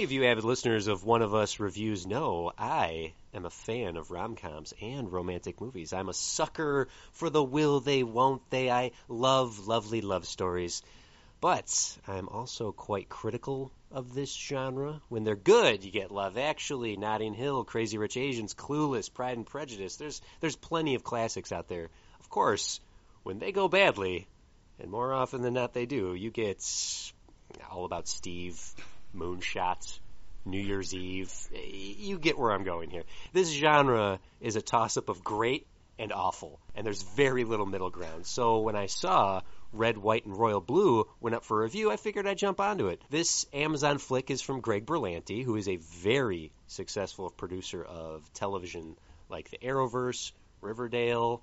Many of you avid listeners of One of Us reviews know, I am a fan of rom-coms and romantic movies. I'm a sucker for the will they, won't they. I love lovely love stories. But I'm also quite critical of this genre. When they're good, you get Love Actually, Notting Hill, Crazy Rich Asians, Clueless, Pride and Prejudice. There's there's plenty of classics out there. Of course, when they go badly, and more often than not they do, you get All About Steve, Moonshot, New Year's Eve. You get where I'm going here. This genre is a toss up of great and awful, and there's very little middle ground. So when I saw Red, White, and Royal Blue went up for review, I figured I'd jump onto it. This Amazon flick is from Greg Berlanti, who is a very successful producer of television like The Arrowverse, Riverdale,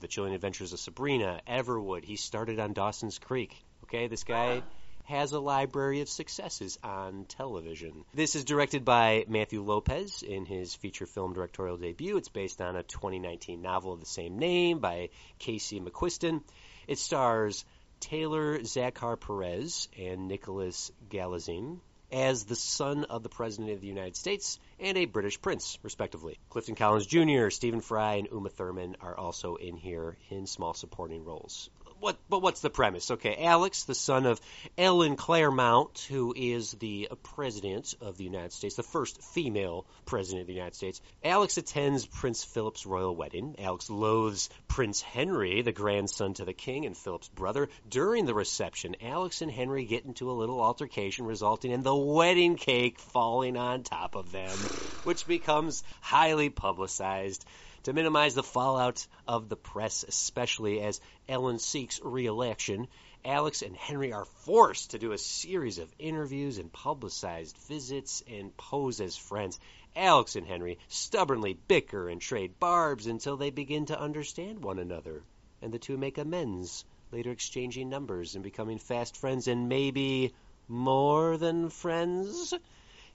The Chilling Adventures of Sabrina, Everwood. He started on Dawson's Creek. Okay, this guy has a library of successes on television. This is directed by Matthew Lopez in his feature film directorial debut. It's based on a 2019 novel of the same name by Casey McQuiston. It stars Taylor Zakhar Perez and Nicholas Galitzine as the son of the President of the United States and a British prince, respectively. Clifton Collins Jr., Stephen Fry, and Uma Thurman are also in here in small supporting roles what but what's the premise? Okay, Alex, the son of Ellen Claremont, who is the president of the United States, the first female president of the United States. Alex attends Prince Philip's royal wedding. Alex loathes Prince Henry, the grandson to the king and Philip's brother. During the reception, Alex and Henry get into a little altercation resulting in the wedding cake falling on top of them, which becomes highly publicized to minimize the fallout of the press, especially as Ellen seeks re-election. Alex and Henry are forced to do a series of interviews and publicized visits and pose as friends. Alex and Henry stubbornly bicker and trade barbs until they begin to understand one another, and the two make amends, later exchanging numbers and becoming fast friends and maybe more than friends.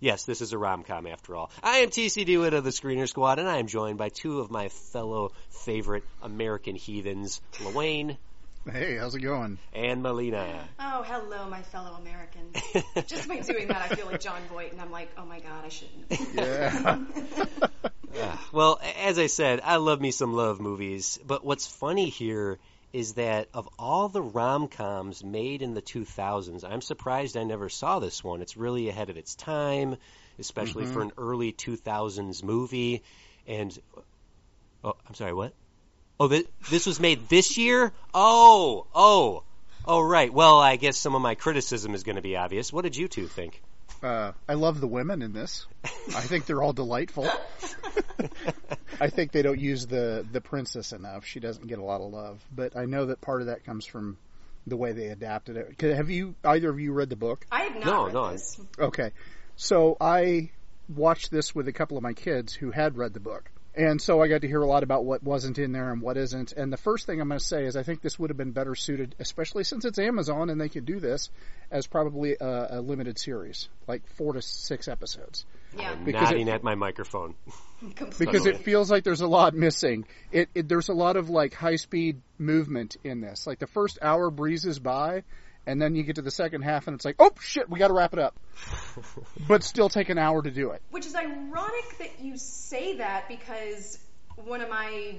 Yes, this is a rom-com after all. I am TC DeWitt of the Screener Squad, and I am joined by two of my fellow favorite American heathens, Lawayne. Hey, how's it going? And Melina. Oh, hello, my fellow Americans. Just by doing that, I feel like Jon Voight, and I'm like, oh my god, I shouldn't. Yeah. Yeah. Well, as I said, I love me some love movies, but what's funny here is that of all the rom-coms made in the 2000s, I'm surprised I never saw this one. It's really ahead of its time, especially Mhm. for an early 2000s movie. And oh, I'm sorry, what? Oh, this, this was made this year? Oh, oh, oh, right. Well, I guess some of my criticism is going to be obvious. What did you two think? Uh, I love the women in this. I think they're all delightful. I think they don't use the the princess enough. She doesn't get a lot of love, but I know that part of that comes from the way they adapted it. 'Cause Have you either of you read the book? I have not No, read no, this. Okay. So I watched this with a couple of my kids who had read the book. And so I got to hear a lot about what wasn't in there and what isn't. And the first thing I'm going to say is I think this would have been better suited, especially since it's Amazon and they could do this, as probably a, a limited series, like four to six episodes. Yeah, I'm Because nodding it- at my microphone. completely. Because it feels like there's a lot missing. It, it there's a lot of like high speed movement in this. Like the first hour breezes by, and then you get to the second half and it's like, oh shit, we got to wrap it up. but still take an hour to do it. Which is ironic that you say that because one of my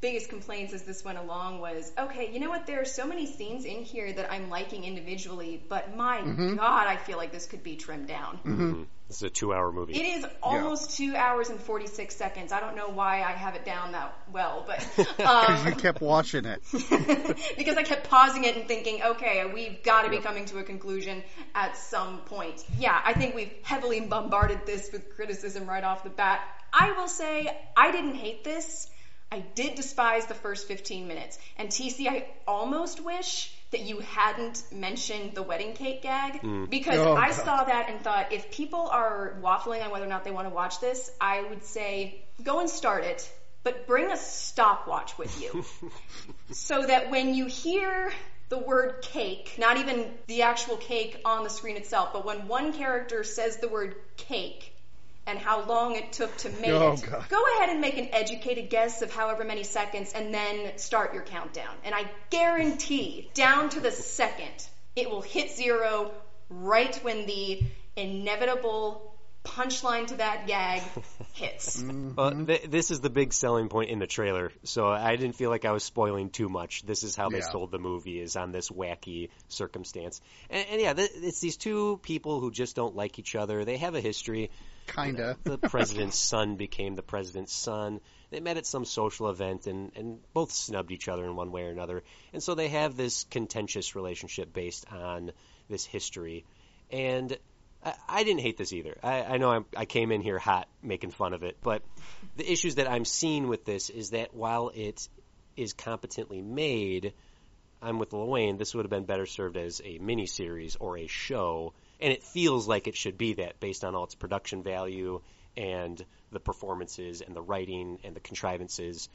biggest complaints as this went along was, okay, you know what? There are so many scenes in here that I'm liking individually, but my mm-hmm. God, I feel like this could be trimmed down. Mm-hmm. Mm-hmm. This is a two-hour movie. It is almost two hours and 46 seconds. I don't know why I have it down that well, but um, You kept watching it. because I kept pausing it and thinking, okay, we've got to be coming to a conclusion at some point. Yeah, I think we've heavily bombarded this with criticism right off the bat. I will say, I didn't hate this. I did despise the first 15 minutes. And TC, I almost wish that you hadn't mentioned the wedding cake gag hmm. because Oh, I God. saw that and thought if people are waffling on whether or not they want to watch this, I would say go and start it, but bring a stopwatch with you so that when you hear the word cake, not even the actual cake on the screen itself, but when one character says the word cake and how long it took to make Oh, it, God. go ahead and make an educated guess of however many seconds and then start your countdown. And I guarantee, down to the second, it will hit zero right when the inevitable punchline to that gag hits. Mm-hmm. Well, th- this is the big selling point in the trailer, so I didn't feel like I was spoiling too much. This is how they Yeah. sold the movie, is on this wacky circumstance. And, and yeah, th- it's these two people who just don't like each other. They have a history. Kinda. The president's son became the president's son. They met at some social event and, and both snubbed each other in one way or another. And so they have this contentious relationship based on this history. And I, I didn't hate this either. I, I know I'm, I came in here hot making fun of it, but the issues that I'm seeing with this is that while it is competently made, I'm with Lil Wayne. This would have been better served as a miniseries or a show, and it feels like it should be that based on all its production value and the performances and the writing and the contrivances.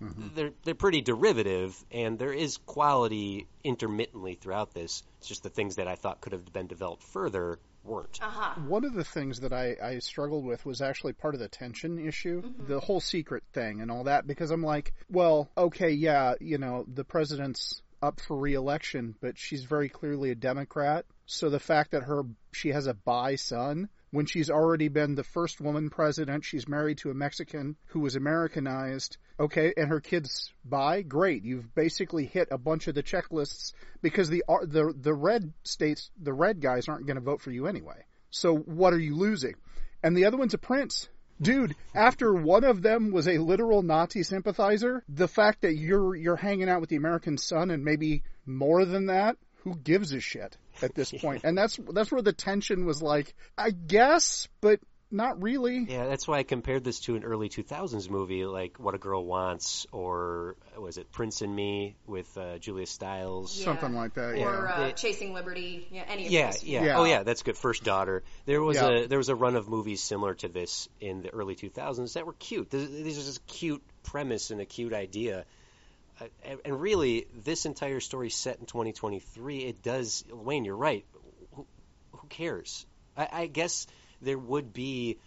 Mm-hmm. They're they're pretty derivative, and there is quality intermittently throughout this. It's just the things that I thought could have been developed further weren't. Uh-huh. One of the things that I, I struggled with was actually part of the tension issue, the whole secret thing and all that, because I'm like, well, okay, yeah, you know, the president's up for reelection, but she's very clearly a Democrat. So the fact that her she has a bi son when she's already been the first woman president, she's married to a Mexican who was Americanized. Okay, and her kids bi, great. You've basically hit a bunch of the checklists because the uh, the the red states, the red guys aren't going to vote for you anyway. So what are you losing? And the other one's a prince. Dude, after one of them was a literal Nazi sympathizer, the fact that you're you're hanging out with the American son and maybe more than that, who gives a shit at this point? And that's that's where the tension was like, I guess, but not really. Yeah, that's why I compared this to an early 2000s movie like What a Girl Wants or was it Prince and Me with uh, Julia Stiles. Yeah. Something like that, Or yeah. uh, They- Chasing Liberty. Yeah, any of Yeah, those. yeah, Yeah. Oh, yeah. That's good. First daughter. There was Yeah. a there was a run of movies similar to this in the early 2000s that were cute. This, this is just a cute premise and a cute idea. Uh, and, and really, this entire story set in 2023, it does. Wayne, you're right. Who, who cares? I, I guess there would be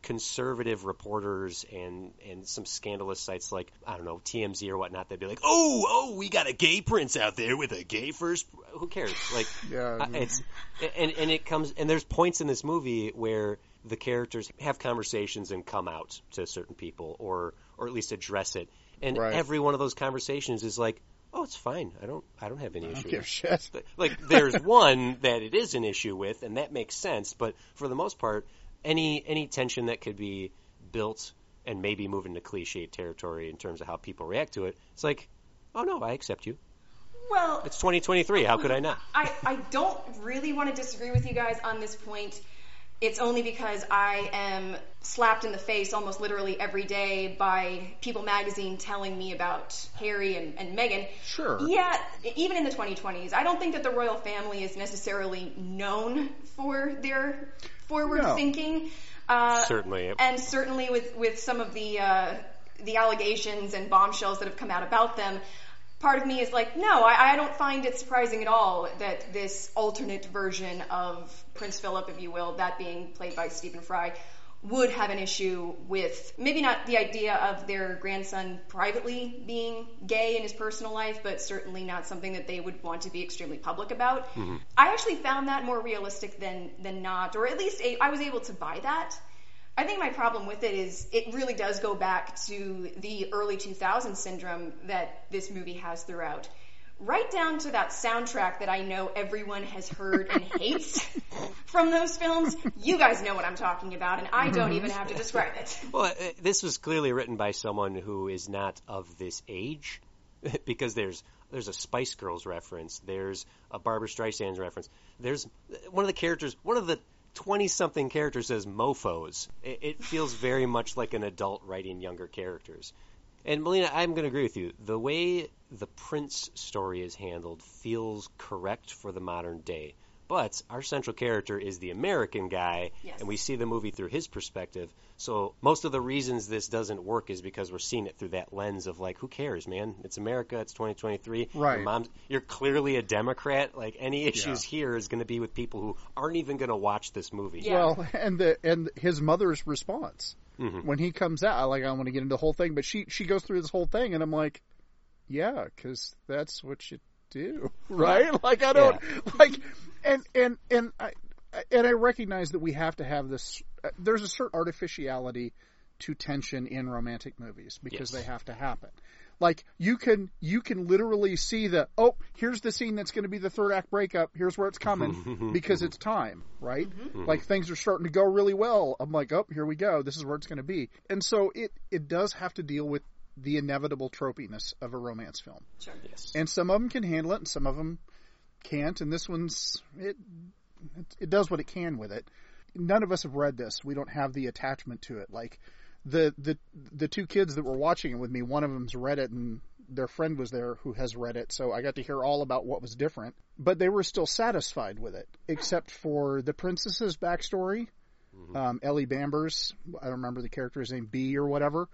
conservative reporters and and some scandalous sites like I don't know TMZ or whatnot. They'd be like, "Oh, oh, we got a gay prince out there with a gay first. Who cares? Like, Yeah. I- it's and and it comes and there's points in this movie where the characters have conversations and come out to certain people or or at least address it. And Right. every one of those conversations is like, "Oh, it's fine. I don't I don't have any I don't issue." give a shit. like there's one that it is an issue with and that makes sense but for the most part any any tension that could be built and maybe move into cliche territory in terms of how people react to it it's like oh no i accept you Well, it's 2023 how could i not I, I don't really want to disagree with you guys on this point. It's only because I am slapped in the face almost literally every day by People magazine telling me about Harry and, and Meghan. Sure. Yeah, even in the 2020s, I don't think that the royal family is necessarily known for their forward No. thinking. Uh, certainly and certainly with with some of the uh, the allegations and bombshells that have come out about them, part of me is like, no, I, I don't find it surprising at all that this alternate version of Prince Philip, if you will, that being played by Stephen Fry, would have an issue with maybe not the idea of their grandson privately being gay in his personal life, but certainly not something that they would want to be extremely public about. Mm-hmm. I actually found that more realistic than than not, or at least a, I was able to buy that. I think my problem with it is it really does go back to the early 2000s syndrome that this movie has throughout. Right down to that soundtrack that I know everyone has heard and hates from those films. You guys know what I'm talking about, and I don't even have to describe it. Well, uh, this was clearly written by someone who is not of this age, because there's there's a Spice Girls reference, there's a Barbra Streisand reference, there's one of the characters, one of the 20 something character says mofos. It, it feels very much like an adult writing younger characters. And Melina, I'm going to agree with you. The way the Prince story is handled feels correct for the modern day. But our central character is the American guy, Yes. and we see the movie through his perspective. So most of the reasons this doesn't work is because we're seeing it through that lens of like, who cares, man? It's America. It's 2023. Right. Your mom's, you're clearly a Democrat. Like any issues Yeah. here is going to be with people who aren't even going to watch this movie. Yeah. Well, and the and his mother's response Mhm. when he comes out, like I don't want to get into the whole thing, but she she goes through this whole thing, and I'm like, yeah, because that's what you do, right? Like I don't like, and and and I and I recognize that we have to have this. Uh, there's a certain artificiality to tension in romantic movies because Yes. they have to happen. Like you can you can literally see the oh here's the scene that's going to be the third act breakup here's where it's coming because it's time right like things are starting to go really well I'm like oh here we go this is where it's going to be and so it it does have to deal with the inevitable tropiness of a romance film Sure. Yes. and some of them can handle it and some of them can't and this one's it it, it does what it can with it. None of us have read this. We don't have the attachment to it. Like the the the two kids that were watching it with me one of them's read it and their friend was there who has read it so i got to hear all about what was different. But they were still satisfied with it except for the princess's backstory um, ellie bambers i don't remember the character's name b or whatever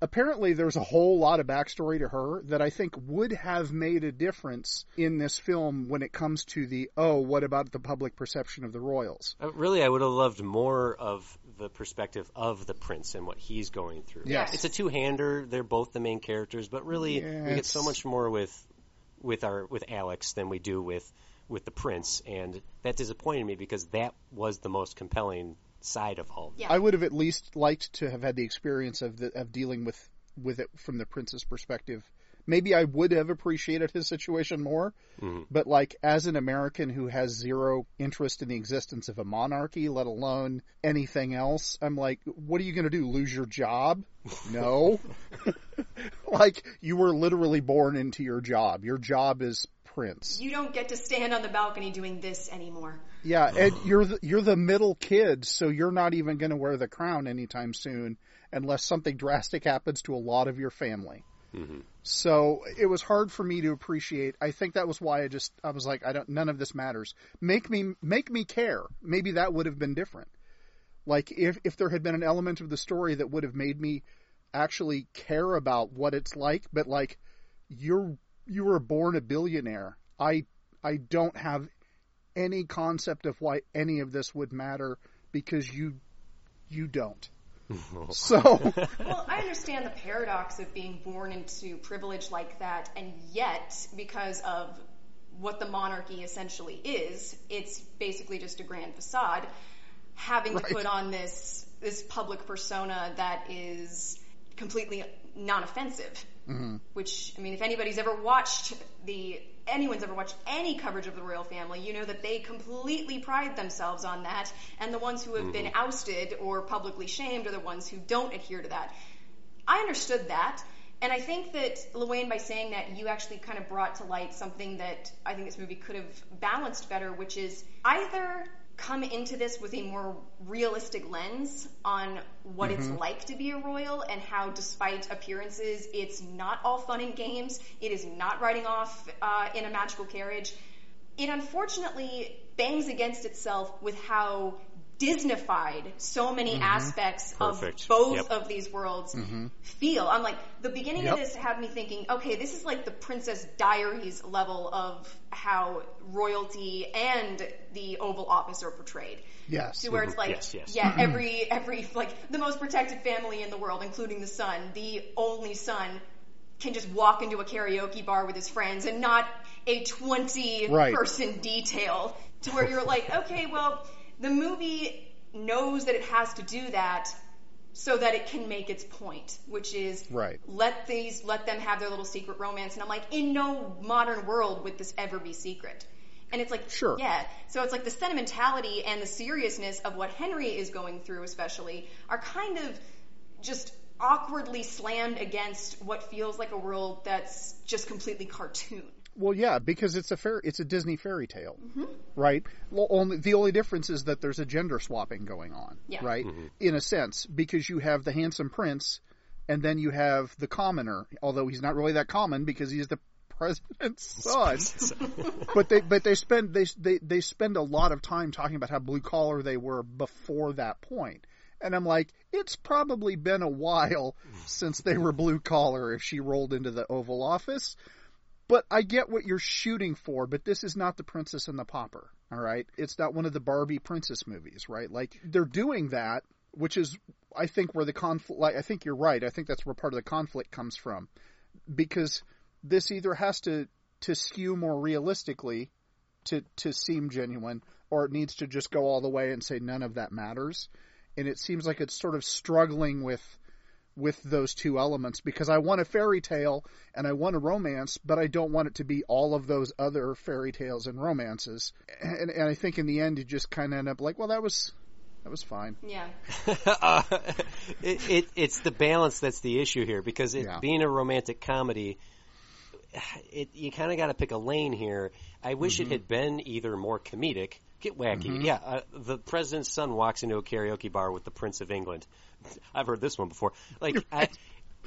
apparently there's a whole lot of backstory to her that I think would have made a difference in this film when it comes to the oh, what about the public perception of the royals? Uh, Really, I would have loved more of the perspective of the prince and what he's going through. Yes. It's a two-hander. They're both the main characters, but really, Yeah, we get so much more with with our with Alex than we do with with the prince, and that disappointed me because that was the most compelling side of all. of. Yeah. I would have at least liked to have had the experience of the, of dealing with with it from the prince's perspective. Maybe I would have appreciated his situation more, mm-hmm. but like as an American who has zero interest in the existence of a monarchy, let alone anything else, I'm like, what are you going to do? Lose your job? No. like you were literally born into your job. Your job is prince. You don't get to stand on the balcony doing this anymore. Yeah, and you're the, you're the middle kid, so you're not even going to wear the crown anytime soon, unless something drastic happens to a lot of your family. Mm-hmm. So it was hard for me to appreciate. I think that was why I just I was like, I don't. None of this matters. Make me make me care. Maybe that would have been different. Like if if there had been an element of the story that would have made me actually care about what it's like, but like you're you were born a billionaire. I I don't have any concept of why any of this would matter because you you don't. so Well, I understand the paradox of being born into privilege like that, and yet, because of what the monarchy essentially is, it's basically just a grand facade, having to put on this this public persona that is completely non-offensive. Mm-hmm. Which, I mean, if anybody's ever watched the, anyone's ever watched any coverage of the royal family, you know that they completely pride themselves on that, and the ones who have been mm-hmm. ousted or publicly shamed are the ones who don't adhere to that. I understood that, and I think that Luann, by saying that, you actually kind of brought to light something that I think this movie could have balanced better, which is either come into this with a more realistic lens on what it's like to be a royal and how, despite appearances, it's not all fun and games. It is not riding off uh, in a magical carriage. It unfortunately bangs against itself with how Disneyfied so many mm-hmm. aspects Perfect. of both of these worlds mm-hmm. feel. I'm like, the beginning of this had me thinking, okay, this is like the Princess Diaries level of how royalty and the Oval Office are portrayed. yes, To where it's mm-hmm. like, Yes, yes. yeah, every every like the most protected family in the world, including the son, the only son, can just walk into a karaoke bar with his friends and not a twenty Right. person detail. To where you're like, okay, well, the movie knows that it has to do that, so that it can make its point, which is Right. let these let them have their little secret romance. And I'm like, in no modern world would this ever be secret. And it's like, Sure. yeah. So it's like the sentimentality and the seriousness of what Henry is going through, especially, are kind of just awkwardly slammed against what feels like a world that's just completely cartoon. Well, yeah, because it's a fair, it's a Disney fairy tale, Mm-hmm. right? Well, only the only difference is that there's a gender swapping going on, Yeah. right? In a sense, because you have the handsome prince, and then you have the commoner. Although he's not really that common because he's the president's son. but they but they spend they they they spend a lot of time talking about how blue collar they were before that point. And I'm like, it's probably been a while since they were blue collar if she rolled into the Oval Office. But I get what you're shooting for, but this is not the Princess and the Pauper, all right? It's not one of the Barbie princess movies, right? Like they're doing that, which is I think where the conflict like I think you're right. I think that's where part of the conflict comes from. Because this either has to to skew more realistically to to seem genuine or it needs to just go all the way and say none of that matters. And it seems like it's sort of struggling with with those two elements because I want a fairy tale and I want a romance, but I don't want it to be all of those other fairy tales and romances. And, and I think in the end, you just kind of end up like, well, that was that was fine. Yeah. uh, it, it, it's the balance that's the issue here because it Yeah. being a romantic comedy, it, you kind of got to pick a lane here. I wish it had been either more comedic, get wacky. Yeah, uh, the president's son walks into a karaoke bar with the Prince of England. I've heard this one before. Like, I,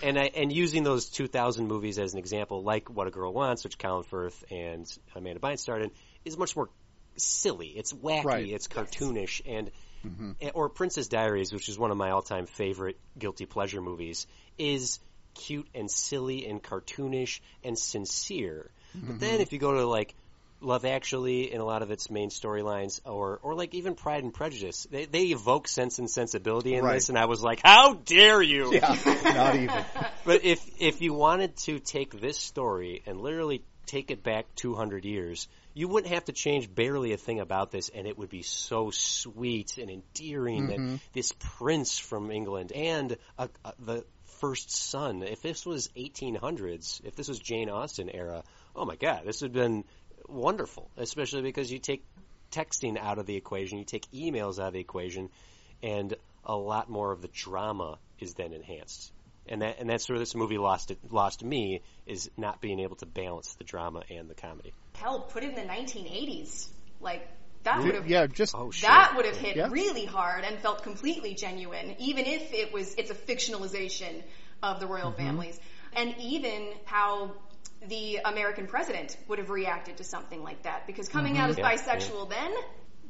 and I, and using those 2000 movies as an example, like What a Girl Wants, which Colin Firth and Amanda Bynes starred in, is much more silly. It's wacky. Right. It's cartoonish, and mm-hmm. eh, or Princess Diaries, which is one of my all-time favorite guilty pleasure movies, is cute and silly and cartoonish and sincere. But then mm-hmm. if you go to like Love Actually in a lot of its main storylines, or or like even Pride and Prejudice, they they evoke sense and sensibility in Right. this, and I was like, how dare you? Yeah, not even. But if if you wanted to take this story and literally take it back 200 years, you wouldn't have to change barely a thing about this, and it would be so sweet and endearing that this prince from England and uh uh the first son. If this was 1800s, if this was Jane Austen era, oh my God, this would have been wonderful. Especially because you take texting out of the equation, you take emails out of the equation, and a lot more of the drama is then enhanced. And that and that's where this movie lost it, lost me is not being able to balance the drama and the comedy. Hell, put it in the 1980s. Like that would have Yeah, just Oh sure. that would have hit Yeah. really hard and felt completely genuine, even if it was it's a fictionalization of the royal mm-hmm. families, and even how the American president would have reacted to something like that. Because coming mm-hmm. out as Yeah, bisexual then,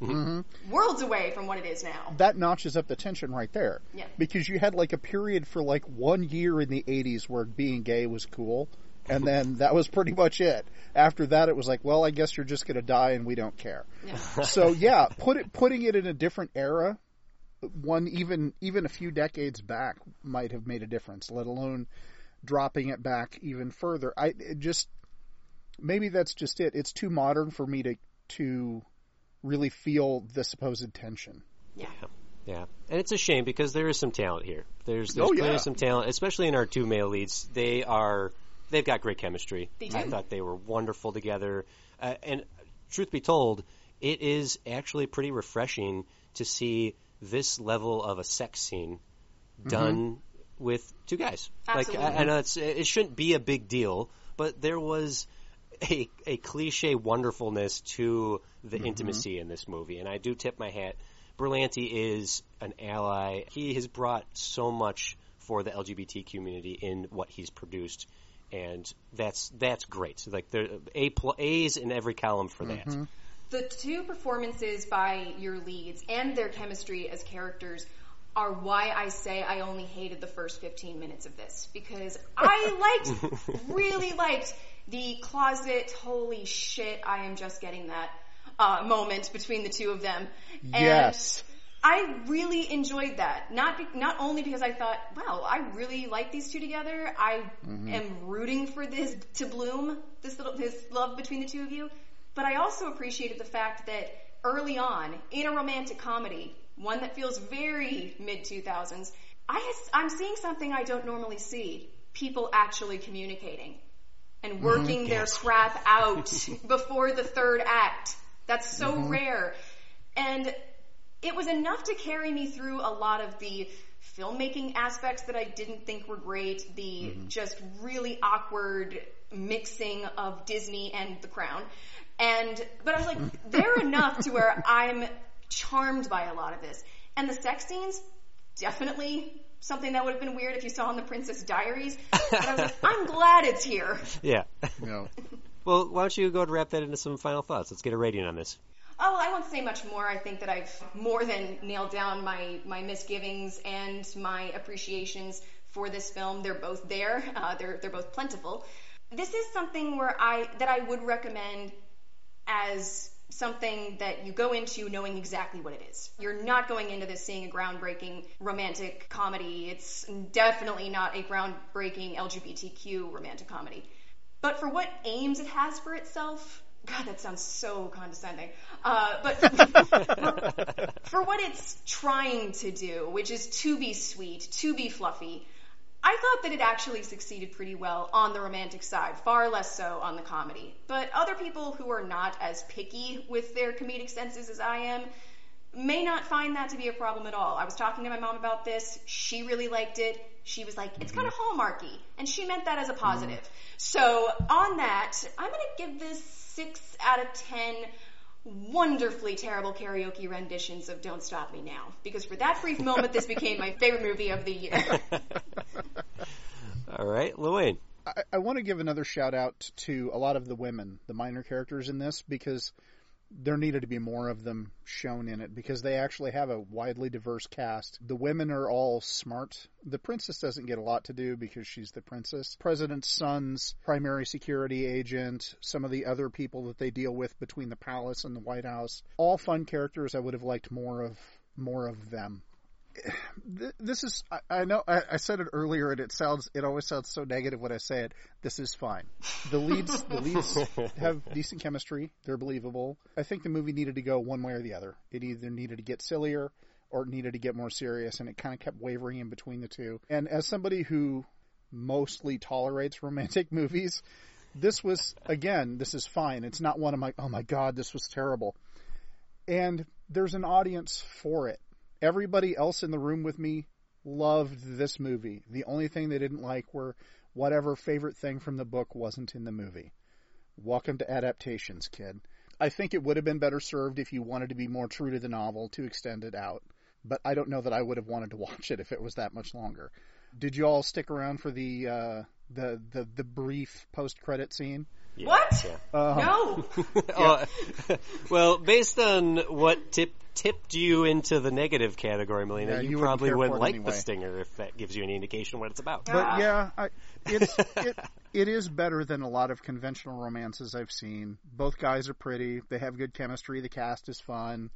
mm-hmm. worlds away from what it is now. that notches up the tension right there. Yeah. Because you had like a period for like one year in the 80s where being gay was cool. And then that was pretty much it. After that, it was like, well, I guess you're just going to die and we don't care. Yeah. So yeah, put it, putting it in a different era, one even, even a few decades back might have made a difference, let alone dropping it back even further. I it just, maybe that's just it. It's too modern for me to, to really feel the supposed tension. Yeah. Yeah, and it's a shame because there is some talent here. There's there's Oh, clearly yeah. some talent, especially in our two male leads. They are they've got great chemistry. They do. I thought they were wonderful together. Uh, and truth be told, it is actually pretty refreshing to see this level of a sex scene done with two guys. Like Absolutely. I, I know it's it shouldn't be a big deal, but there was a a cliche wonderfulness to the mm-hmm. intimacy in this movie, and I do tip my hat. Berlanti is an ally. He has brought so much for the LGBT community in what he's produced, and that's that's great. Like there a pl- A's in every column for that. Mm-hmm. The two performances by your leads and their chemistry as characters are why I say I only hated the first 15 minutes of this because I liked, really liked the closet, holy shit, I am just getting that uh, moment between the two of them. And Yes. I really enjoyed that. Not be, not only because I thought, wow, I really like these two together. I am rooting for this to bloom, this little this love between the two of you. But I also appreciated the fact that early on in a romantic comedy, one that feels very mid 2000s, I, I'm seeing something I don't normally see. People actually communicating and mm-hmm. working their crap out before the third act. That's so mm-hmm. rare. And it was enough to carry me through a lot of the filmmaking aspects that I didn't think were great, the mm-hmm. just really awkward mixing of Disney and The Crown. And, but I was like, they're enough to where I'm charmed by a lot of this. And the sex scenes, definitely something that would have been weird if you saw in the Princess Diaries. But I was like, I'm glad it's here. Yeah. You know, Well, why don't you go and wrap that into some final thoughts? Let's get a rating on this. Oh, I won't say much more. I think that I've more than nailed down my, my misgivings and my appreciations for this film. They're both there. Uh, they're they're both plentiful. This is something where I that I would recommend as something that you go into knowing exactly what it is. You're not going into this seeing a groundbreaking romantic comedy. It's definitely not a groundbreaking LGBTQ romantic comedy. But for what aims it has for itself, God, that sounds so condescending. Uh, but for, for what it's trying to do, which is to be sweet, to be fluffy, I thought that it actually succeeded pretty well on the romantic side, far less so on the comedy. But other people who are not as picky with their comedic senses as I am may not find that to be a problem at all. I was talking to my mom about this. She really liked it. She was like, it's kind of hallmarky. And she meant that as a positive. Mm-hmm. So on that, I'm going to give this 6 out of 10 wonderfully terrible karaoke renditions of Don't Stop Me Now. Because for that brief moment, this became my favorite movie of the year. All right, Llewayne. I, I want to give another shout out to a lot of the women, the minor characters in this, because there needed to be more of them shown in it because they actually have a widely diverse cast. The women are all smart. The princess doesn't get a lot to do because she's the princess. President's son's primary security agent, some of the other people that they deal with between the palace and the White House, all fun characters. I would have liked more of more of them this is I, I know I, I, said it earlier and it sounds it always sounds so negative when I say it. This is fine. The leads the leads have decent chemistry. They're believable. I think the movie needed to go one way or the other. It either needed to get sillier or it needed to get more serious and it kind of kept wavering in between the two. And as somebody who mostly tolerates romantic movies, this was again, this is fine. It's not one of my oh my god, this was terrible. And there's an audience for it everybody else in the room with me loved this movie. The only thing they didn't like were whatever favorite thing from the book wasn't in the movie. Welcome to adaptations, kid. I think it would have been better served if you wanted to be more true to the novel to extend it out, but I don't know that I would have wanted to watch it if it was that much longer. Did you all stick around for the uh, the, the the brief post credit scene? Yeah, what? yeah. Uh, No. Oh, well, based on what tip, tipped you into the negative category, Melina, Yeah, you, you wouldn't probably wouldn't like anyway. the stinger if that gives you any indication what it's about. Ah. But yeah, I, it's it, it is better than a lot of conventional romances I've seen. Both guys are pretty. They have good chemistry. The cast is fun.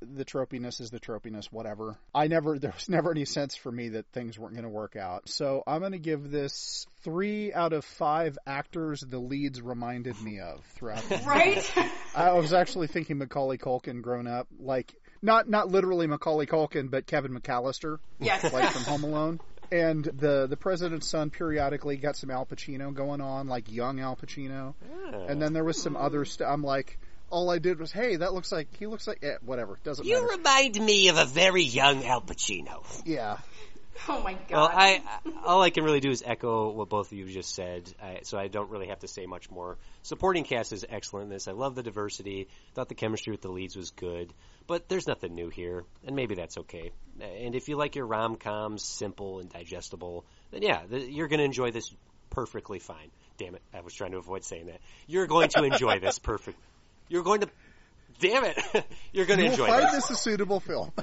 The tropiness is the tropiness, whatever. I never, there was never any sense for me that things weren't going to work out. So I'm going to give this three out of five actors the leads reminded me of throughout the right? I was actually thinking Macaulay Culkin grown up, like not not literally Macaulay Culkin, but Kevin McAllister, yes. like from Home Alone. And the the president's son periodically got some Al Pacino going on, like young Al Pacino. Oh. And then there was some other stuff. I'm like, all I did was, hey, that looks like he looks like eh, whatever. Doesn't matter. You remind me of a very young Al Pacino. yeah, Oh my god. Well, I, I all I can really do is echo what both of you just said, I, so I don't really have to say much more. Supporting cast is excellent in this. I love the diversity. Thought the chemistry with the leads was good, but there's nothing new here, and maybe that's okay. And if you like your rom coms simple and digestible, then yeah, th- you're going to enjoy this perfectly fine. Damn it, I was trying to avoid saying that. You're going to enjoy this perfect. You're going to. Damn it! You're going to you will enjoy find this. this a suitable film.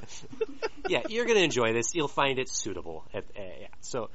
Yeah, you're going to enjoy this. You'll find it suitable. At, uh, yeah. So,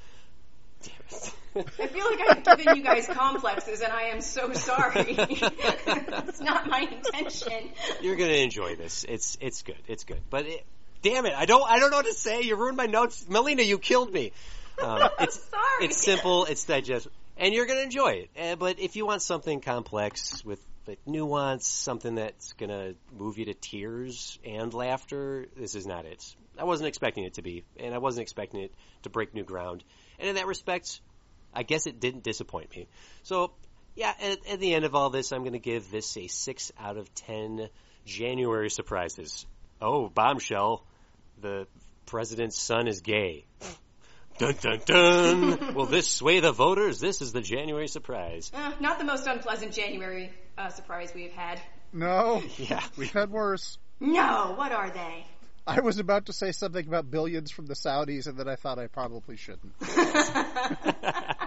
damn it. I feel like I've given you guys complexes, and I am so sorry. it's not my intention. You're gonna enjoy this. It's it's good. It's good. But it, damn it, I don't I don't know what to say. You ruined my notes, Melina. You killed me. Um, it's sorry. it's simple. It's digest, and you're gonna enjoy it. Uh, but if you want something complex with like nuance, something that's gonna move you to tears and laughter, this is not it. I wasn't expecting it to be, and I wasn't expecting it to break new ground. And in that respect, I guess it didn't disappoint me. So, yeah, at, at the end of all this, I'm going to give this a 6 out of 10 January surprises. Oh, bombshell. The president's son is gay. Dun dun dun! Will this sway the voters? This is the January surprise. Uh, not the most unpleasant January uh, surprise we've had. No, Yeah. we've had worse. No, what are they? I was about to say something about billions from the Saudis, and then I thought I probably shouldn't.